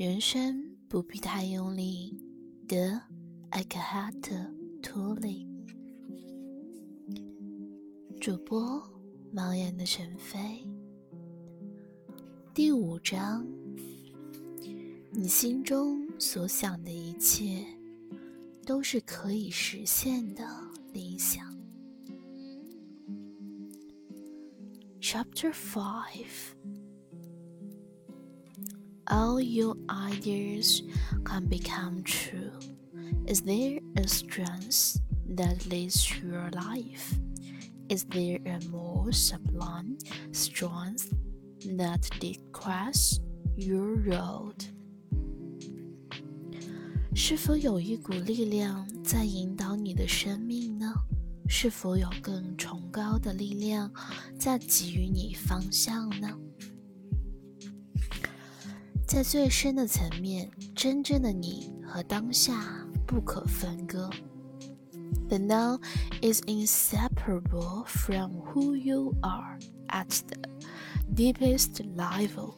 人生不必太用力，得爱个哈特脱离。主播猫眼的陈飞，第五章：你心中所想的一切，都是可以实现的理想。Chapter Five. all your ideas can become true? Is there a strength that leads your life? Is there a more sublime strength that dictates your road? 是否有一股力量在引导你的生命呢？是否有更崇高的力量在给予你方向呢？ 在最深的层面，真正的你和当下不可分割。The now is inseparable from who you are at the deepest level.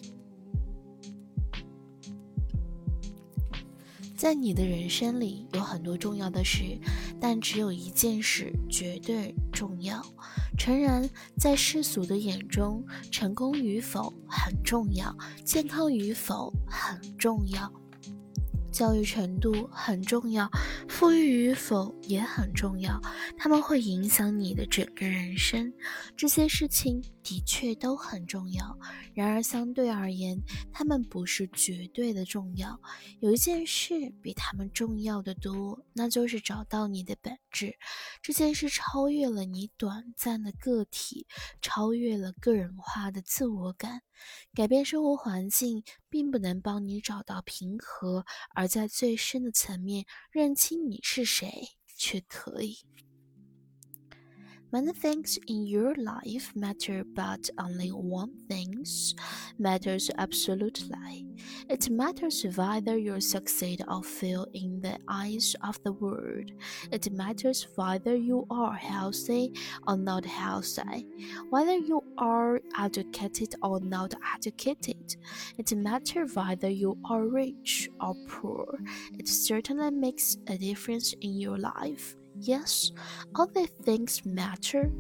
在你的人生里有很多重要的事，但只有一件事绝对重要。诚然，在世俗的眼中，成功与否很重要，健康与否很重要。教育程度很重要，富裕与否也很重要，他们会影响你的整个人生。这些事情的确都很重要，然而相对而言，他们不是绝对的重要。有一件事比他们重要的多，那就是找到你的本质。这件事超越了你短暂的个体，超越了个人化的自我感。改变生活环境并不能帮你找到平和，而在最深的层面认清你是谁却可以。Many things in your life matter, but only one thing matters absolutely. It matters whether you succeed or fail in the eyes of the world. It matters whether you are healthy or not healthy, whether you are educated or not educated. It matters whether you are rich or poor. It certainly makes a difference in your life. Yes, all things matter,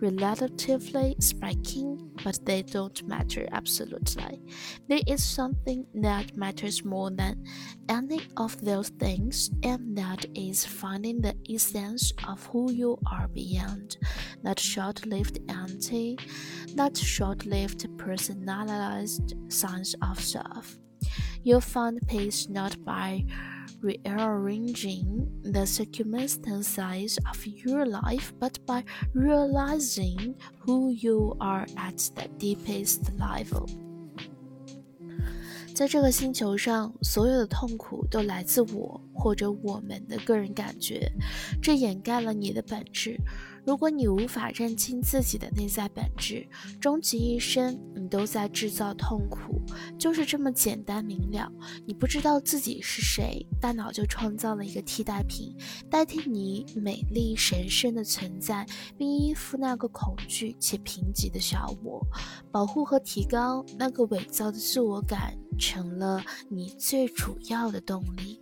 relatively speaking, but they don't matter absolutely. There is something that matters more than any of those things, and that is finding the essence of who you are beyond that short lived empty, that short lived personalized sense of self. You'll find peace not by rearranging the circumstances of your life, but by realizing who you are at the deepest level. 在这个星球上，所有的痛苦都来自我或者我们的个人感觉，这掩盖了你的本质。 如果你无法认清自己的内在本质，终其一生，你都在制造痛苦，就是这么简单明了。你不知道自己是谁，大脑就创造了一个替代品，代替你美丽神圣的存在，并依附那个恐惧且贫瘠的小我，保护和提高那个伪造的自我感，成了你最主要的动力。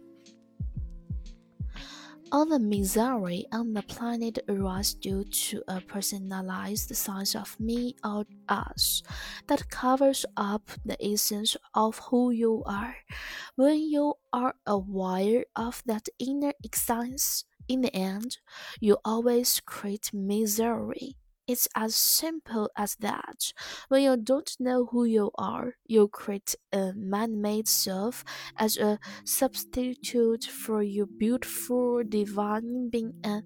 All the misery on the planet arises due to a personalized sense of me or us that covers up the essence of who you are. When you are aware of that inner essence, in the end, you always create misery. It's as simple as that. When you don't know who you are, you create a man made self as a substitute for your beautiful divine being and,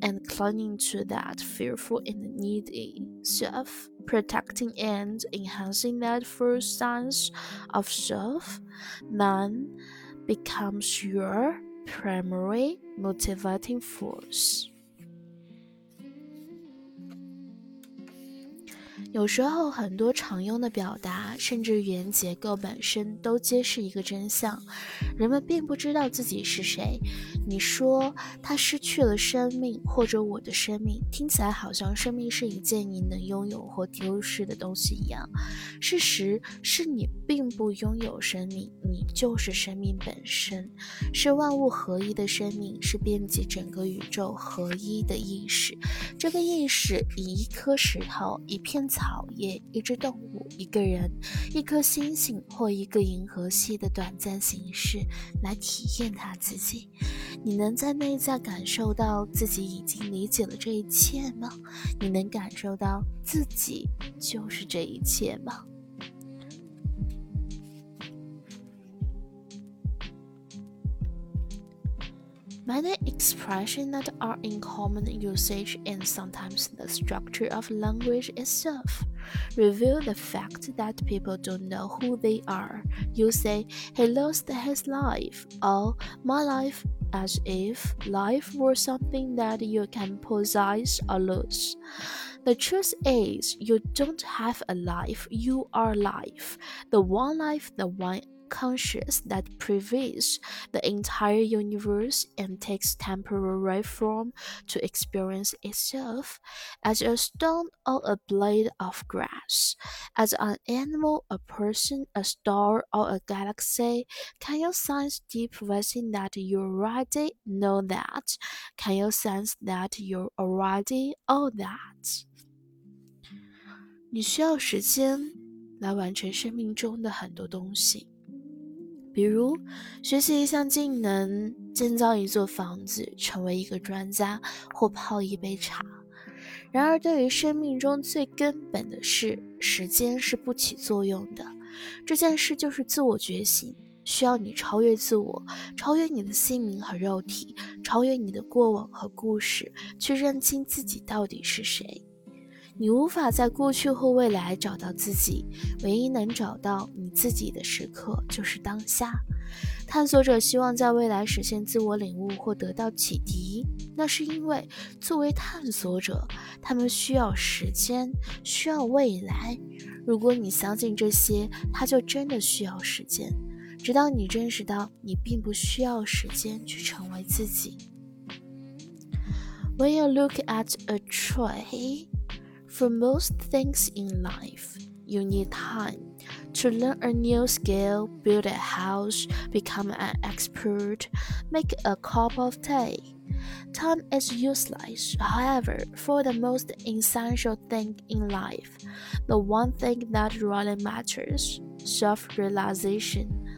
and clinging to that fearful and needy self, protecting and enhancing that first sense of self, man becomes your primary motivating force. 有时候，很多常用的表达，甚至语言结构本身，都揭示一个真相：人们并不知道自己是谁。你说他失去了生命，或者我的生命，听起来好像生命是一件你能拥有或丢失的东西一样。事实是你并不拥有生命，你就是生命本身，是万物合一的生命，是遍及整个宇宙合一的意识。这个意识以一颗石头、一片草叶、一只动物、一个人、一颗星星或一个银河系的短暂形式来体验它自己。你能在内在感受到自己已经理解了这一切吗？你能感受到自己就是这一切吗？Many expressions that are in common usage and sometimes the structure of language itself reveal the fact that people don't know who they are. You say, he lost his life, or my life, as if life were something that you can possess or lose. The truth is, you don't have a life, you are life. The one life, the one conscious that pervades the entire universe and takes temporary form to experience itself as a stone or a blade of grass, as an animal, a person, a star, or a galaxy. Can you sense deep within that you already know that? Can you sense that you already all that? 你需要时间来完成生命中的很多东西。 比如学习一项技能、建造一座房子、成为一个专家或泡一杯茶。然而，对于生命中最根本的事，时间是不起作用的。这件事就是自我觉醒，需要你超越自我，超越你的姓名和肉体，超越你的过往和故事，去认清自己到底是谁。你无法在过去或未来找到自己，唯一能找到你自己的时刻就是当下。探索者希望在未来实现自我领悟或得到启迪，那是因为作为探索者，他们需要时间，需要未来。如果你相信这些，他就真的需要时间，直到你认识到你并不需要时间去成为自己。When you look at a tree. For most things in life, you need time to learn a new skill, build a house, become an expert, make a cup of tea. Time is useless, however, for the most essential thing in life, the one thing that really matters self realization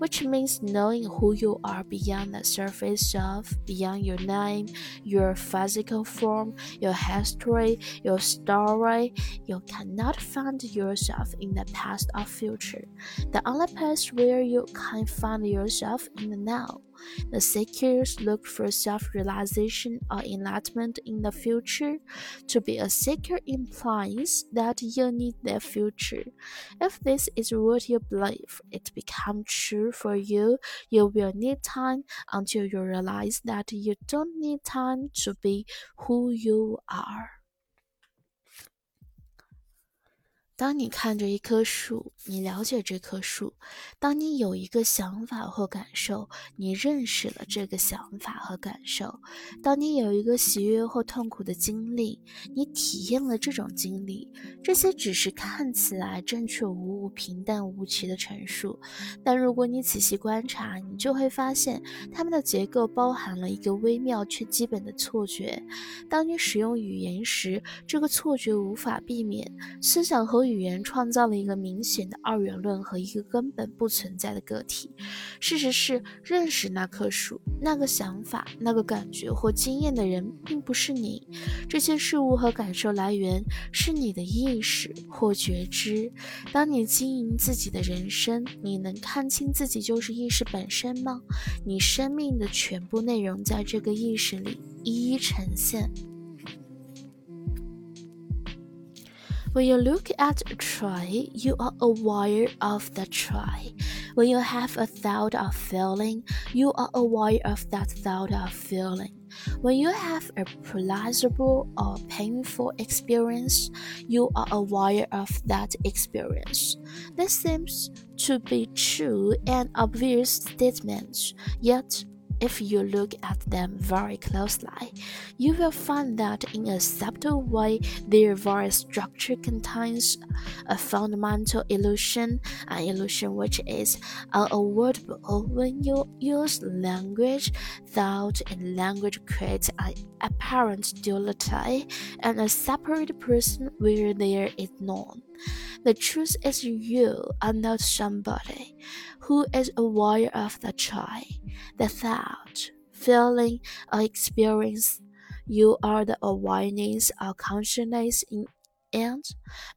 which means knowing who you are beyond the surface of, beyond your name, your physical form, your history, your story. You cannot find yourself in the past or future. The only place where you can find yourself in the now. The seekers look for self realization or enlightenment in the future. To be a seeker implies that you need the future. If this is what you believe, it becomes true for you. You will need time until you realize that you don't need time to be who you are. 当你看着一棵树，你了解这棵树；当你有一个想法或感受，你认识了这个想法和感受；当你有一个喜悦或痛苦的经历，你体验了这种经历。这些只是看起来正确无误、平淡无奇的陈述，但如果你仔细观察，你就会发现它们的结构包含了一个微妙却基本的错觉。当你使用语言时，这个错觉无法避免。思想和语言创造了一个明显的二元论和一个根本不存在的个体。事实是，认识那棵树、那个想法、那个感觉或经验的人，并不是你。这些事物和感受来源是你的意识或觉知。当你经营自己的人生，你能看清自己就是意识本身吗？你生命的全部内容在这个意识里一一呈现。When you look at a you are aware of the tree. When you have a thought of feeling, you are aware of that thought of feeling. When you have a pleasurable or painful experience, you are aware of that experience. This seems to be true and obvious statements, yet if you look at them very closely, you will find that in a subtle way their very structure contains a fundamental illusion, an illusion which is unavoidable when you use language. Thought and language create an apparent duality and a separate person where there is none. The truth is you are not somebody who is aware of the joy, the thought, feeling, or experience. You are the awareness or consciousness in and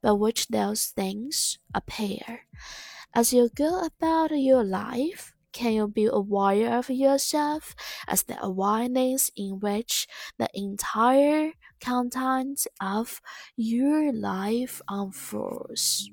by which those things appear. As you go about your life, can you be aware of yourself as the awareness in which the entire content of your life unfolds?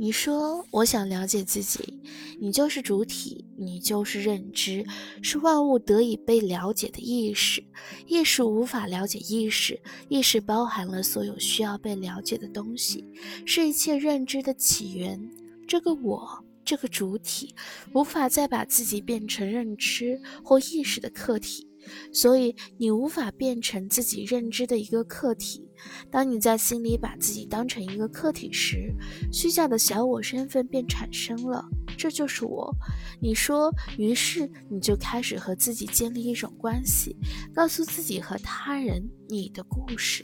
你说：“我想了解自己，你就是主体，你就是认知，是万物得以被了解的意识。意识无法了解意识，意识包含了所有需要被了解的东西，是一切认知的起源。 这个我，这个主体，无法再把自己变成认知或意识的客体。”所以，你无法变成自己认知的一个客体。当你在心里把自己当成一个客体时，虚假的小我身份便产生了。这就是我。你说，于是你就开始和自己建立一种关系，告诉自己和他人你的故事。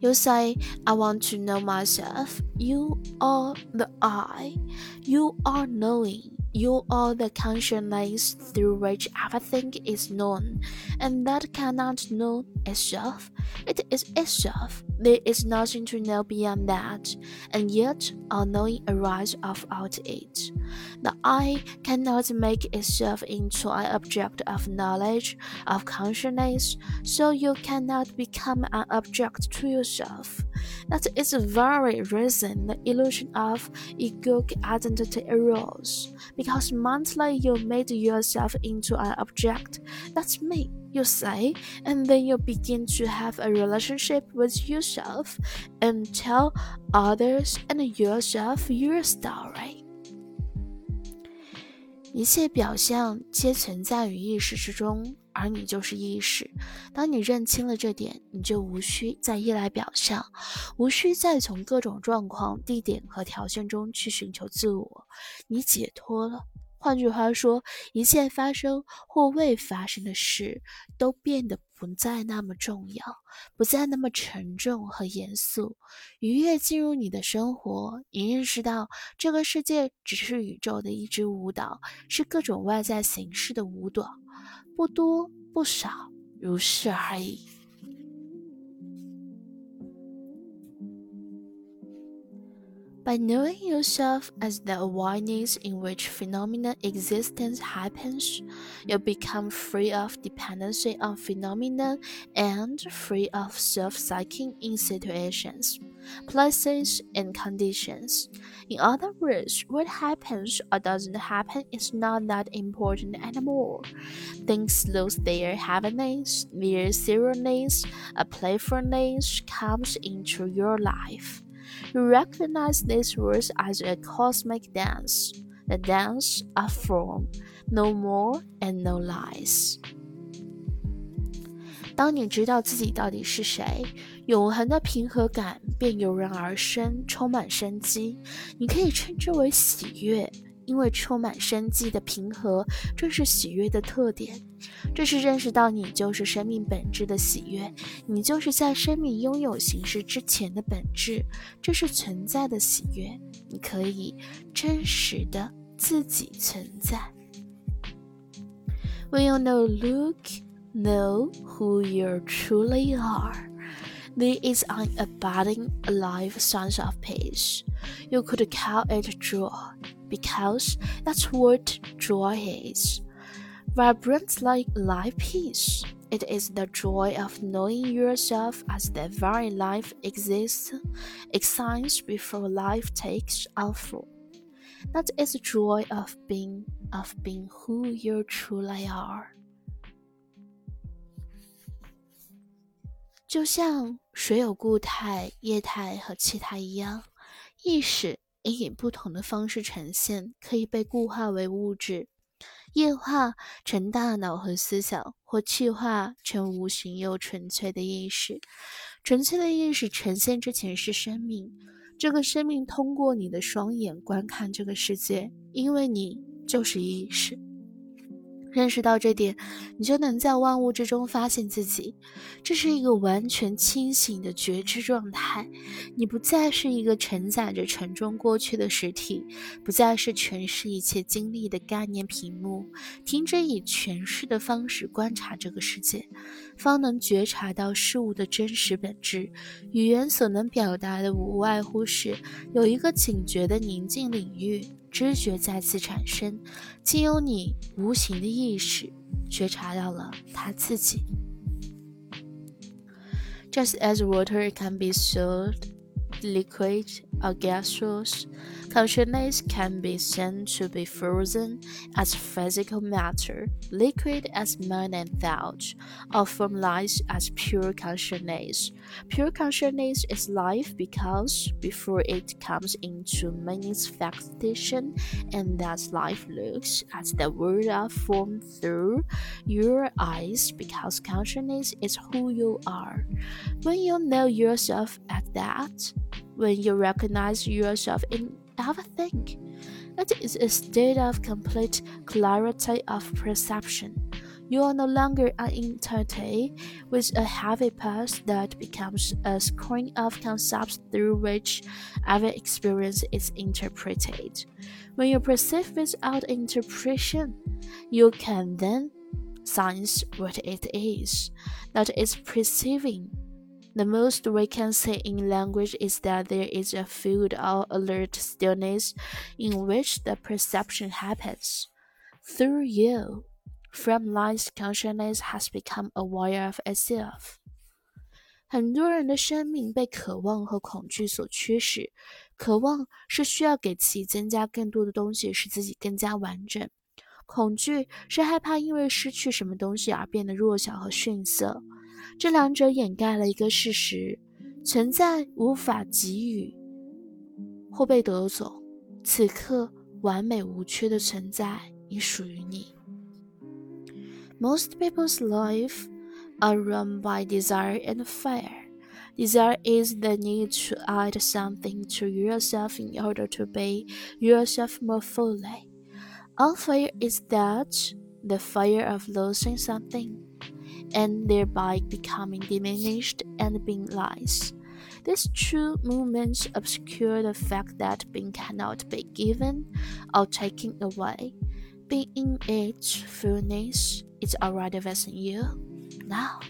You say, I want to know myself. You are the I. You are knowing. You are the consciousness through which everything is known, and that cannot know itself. It is itself. There is nothing to know beyond that, and yet all knowing arises out of it. The I cannot make itself into an object of knowledge, of consciousness, so you cannot become an object to yourself. That is the very reason the illusion of egoic identity arose, because mentally you made yourself into an object. That's me you say, and then you begin to have a relationship with yourself and tell others and yourself your story. 一切表象皆存在于意识之中，而你就是意识。当你认清了这点，你就无需再依赖表象，无需再从各种状况、地点和条件中去寻求自我， 你解脱了。换句话说，一切发生或未发生的事都变得不再那么重要，不再那么沉重和严肃。愉悦进入你的生活，你认识到这个世界只是宇宙的一支舞蹈，是各种外在形式的舞蹈，不多不少，如是而已。By knowing yourself as the awareness in which phenomena existence happens, you become free of dependency on phenomena and free of self-seeking in situations, places, and conditions. In other words, what happens or doesn't happen is not that important anymore. Things lose their heaviness, their seriousness, a playfulness comes into your life. You recognize these words as a cosmic dance, the dance of form, no more and no less. 当你知道自己到底是谁，永恒的平和感便油然而生，充满生机。你可以称之为喜悦。 因为充满生机的平和，这是喜悦的特点。这是认识到你就是生命本质的喜悦，你就是在生命拥有形式之前的本质。这是存在的喜悦，你可以真实的自己存在。When you know, look, know who you truly are. There is an abiding, alive sense of peace. You could call it joy because that's what joy is. Vibrant like life peace. It is the joy of knowing yourself as the very life exists, exists before life takes off. That is the joy of being of being who you truly are. 就像水有固态、液态和气态一样，意识也以不同的方式呈现，可以被固化为物质，液化成大脑和思想，或气化成无形又纯粹的意识。纯粹的意识呈现之前是生命，这个生命通过你的双眼观看这个世界，因为你就是意识。认识到这点，你就能在万物之中发现自己。这是一个完全清醒的觉知状态。你不再是一个承载着沉重过去的实体，不再是诠释一切经历的概念屏幕。停止以诠释的方式观察这个世界，方能觉察到事物的真实本质。语言所能表达的，无外乎是有一个警觉的宁静领域。知觉再次产生，经由你无形的意识觉察到了他自己。Just as water can be sold liquid or gaseous, consciousness can be seen to be frozen as physical matter, liquid as mind and thought, or formalized as pure consciousness. Pure consciousness is life because before it comes into manifestation, and that life looks at the world of form through your eyes because consciousness is who you are. When you know yourself at that, when you recognize yourself in everything. It is a state of complete clarity of perception. You are no longer an entity with a heavy past that becomes a screen of concepts through which every experience is interpreted. When you perceive without interpretation, you can then sense what it is that is perceiving the most we can say in language is that there is a field of alert stillness in which the perception happens. Through you, from light consciousness has become aware of itself. 很多人的生命被渴望和恐惧所驱使。渴望是需要给自己增加更多的东西，使自己更加完整；恐惧是害怕因为失去什么东西而变得弱小和逊色。 这两者掩盖了一个事实：存在无法给予或被夺走。此刻，完美无缺的存在已属于你。Most people's life are run by desire and fear. Desire is the need to add something to yourself in order to be yourself more fully. All fear is that the fear of losing something and thereby becoming diminished and being less. These two movements obscure the fact that being cannot be given or taken away. Being in its fullness is already within you now.